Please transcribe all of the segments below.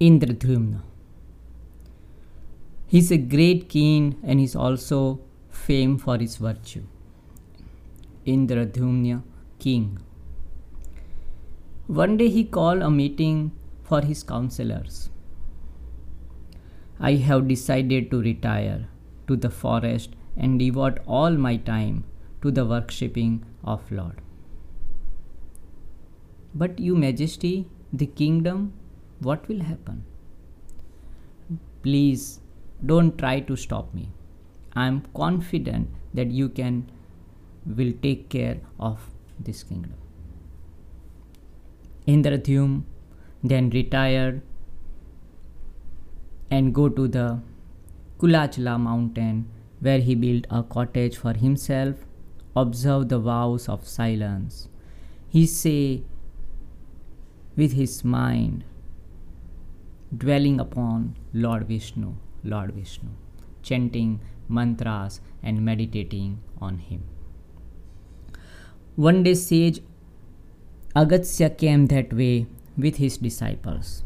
Indradyumna. He's a great king and he's also famed for his virtue. Indradhyumna, king. One day he called a meeting for his counselors. I have decided to retire to the forest and devote all my time to the worshipping of Lord. But you majesty, the kingdom, what will happen? Please don't try to stop me. I am confident that you can will take care of this kingdom. Indradyum then retired and go to the Kulachala mountain where he built a cottage for himself, observe the vows of silence. He say with his mind, dwelling upon Lord Vishnu, Lord Vishnu, chanting mantras and meditating on him. One day, sage Agastya came that way with his disciples.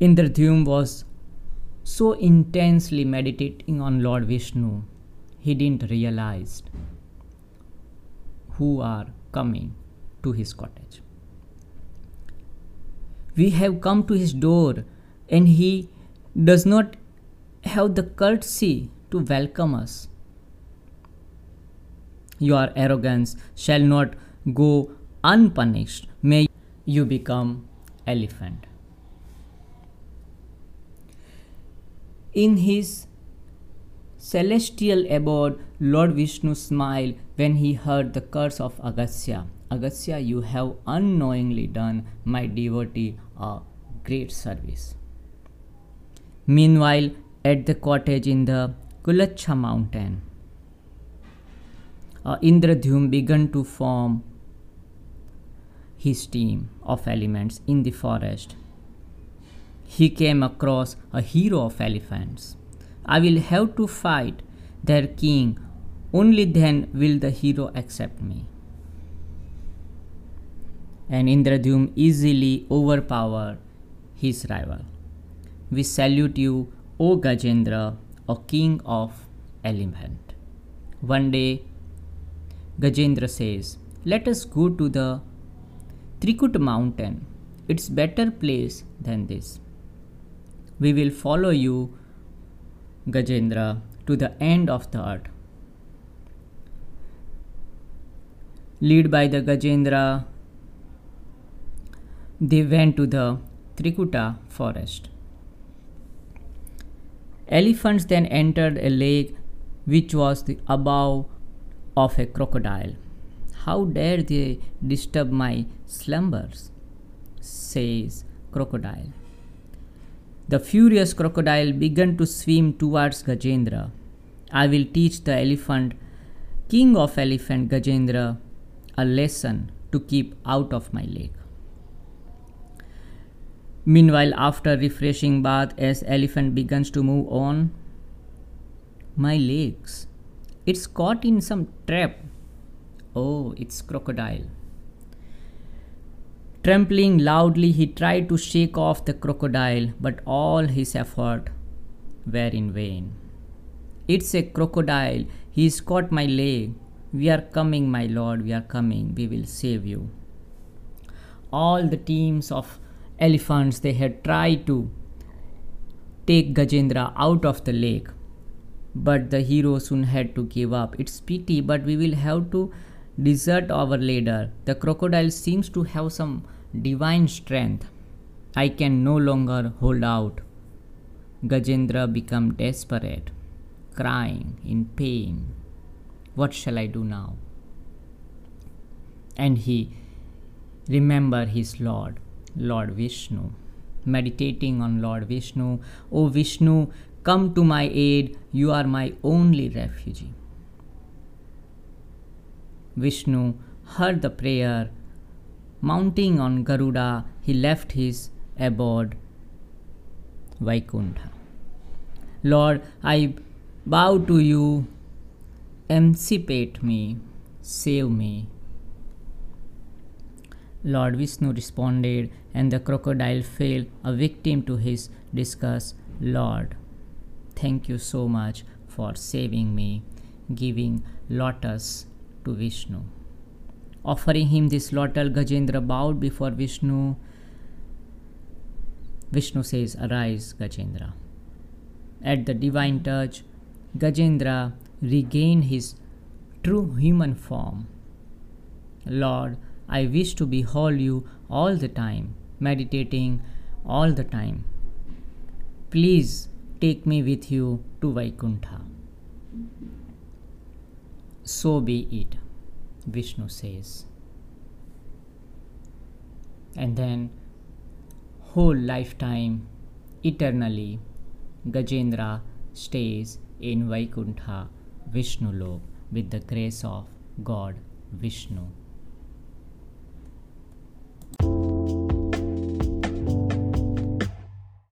Indradyum was so intensely meditating on Lord Vishnu, he didn't realize who are coming to his cottage. We have come to his door, and he does not have the courtesy to welcome us. Your arrogance shall not go unpunished. May you become elephant. In his celestial abode, Lord Vishnu smiled when he heard the curse of Agastya. Agastya, you have unknowingly done my devotee a great service. Meanwhile, at the cottage in the Kulacha mountain, uh, Indradyum began to form his team of elements in the forest. He came across a hero of elephants. I will have to fight their king, only then will the hero accept me. And Indradyum easily overpowered his rival. We salute you, O Gajendra, O king of elephant. One day, Gajendra says, Let us go to the Trikut mountain. It's better place than this. We will follow you, Gajendra, to the end of the earth. Lead by the Gajendra, they went to the Trikuta forest. Elephants then entered a lake which was the above of a crocodile. How dare they disturb my slumbers? says crocodile. The furious crocodile began to swim towards Gajendra. I will teach the elephant, king of elephant Gajendra, a lesson to keep out of my lake. Meanwhile, after refreshing bath, as elephant begins to move on, my legs it's caught in some trap. Oh, it's crocodile. Trembling loudly, he tried to shake off the crocodile, but all his effort were in vain. It's a crocodile. He's caught my leg. We are coming, my lord. We are coming. We will save you. All the teams of elephants they had tried to take Gajendra out of the lake, but the hero soon had to give up. It's pity, but we will have to desert our leader. The crocodile seems to have some divine strength. I can no longer hold out. Gajendra became desperate, crying in pain. What shall I do now? And he remembered his Lord, Lord Vishnu. Meditating on Lord Vishnu, O Vishnu, Come to my aid, you are my only refugee. Vishnu heard the prayer. Mounting on Garuda, he left his abode, Vaikuntha. Lord, I bow to you, emancipate me, save me. Lord Vishnu responded, and the crocodile fell a victim to his disgust. Lord, thank you so much for saving me, giving lotus to Vishnu. Offering him this lotus, Gajendra bowed before Vishnu. Vishnu says, Arise, Gajendra. At the divine touch, Gajendra regained his true human form. Lord, I wish to behold you all the time, meditating all the time. Please take me with you to Vaikuntha. So be it, Vishnu says. And then, whole lifetime, eternally, Gajendra stays in Vaikuntha, Vishnu Lok, with the grace of God Vishnu.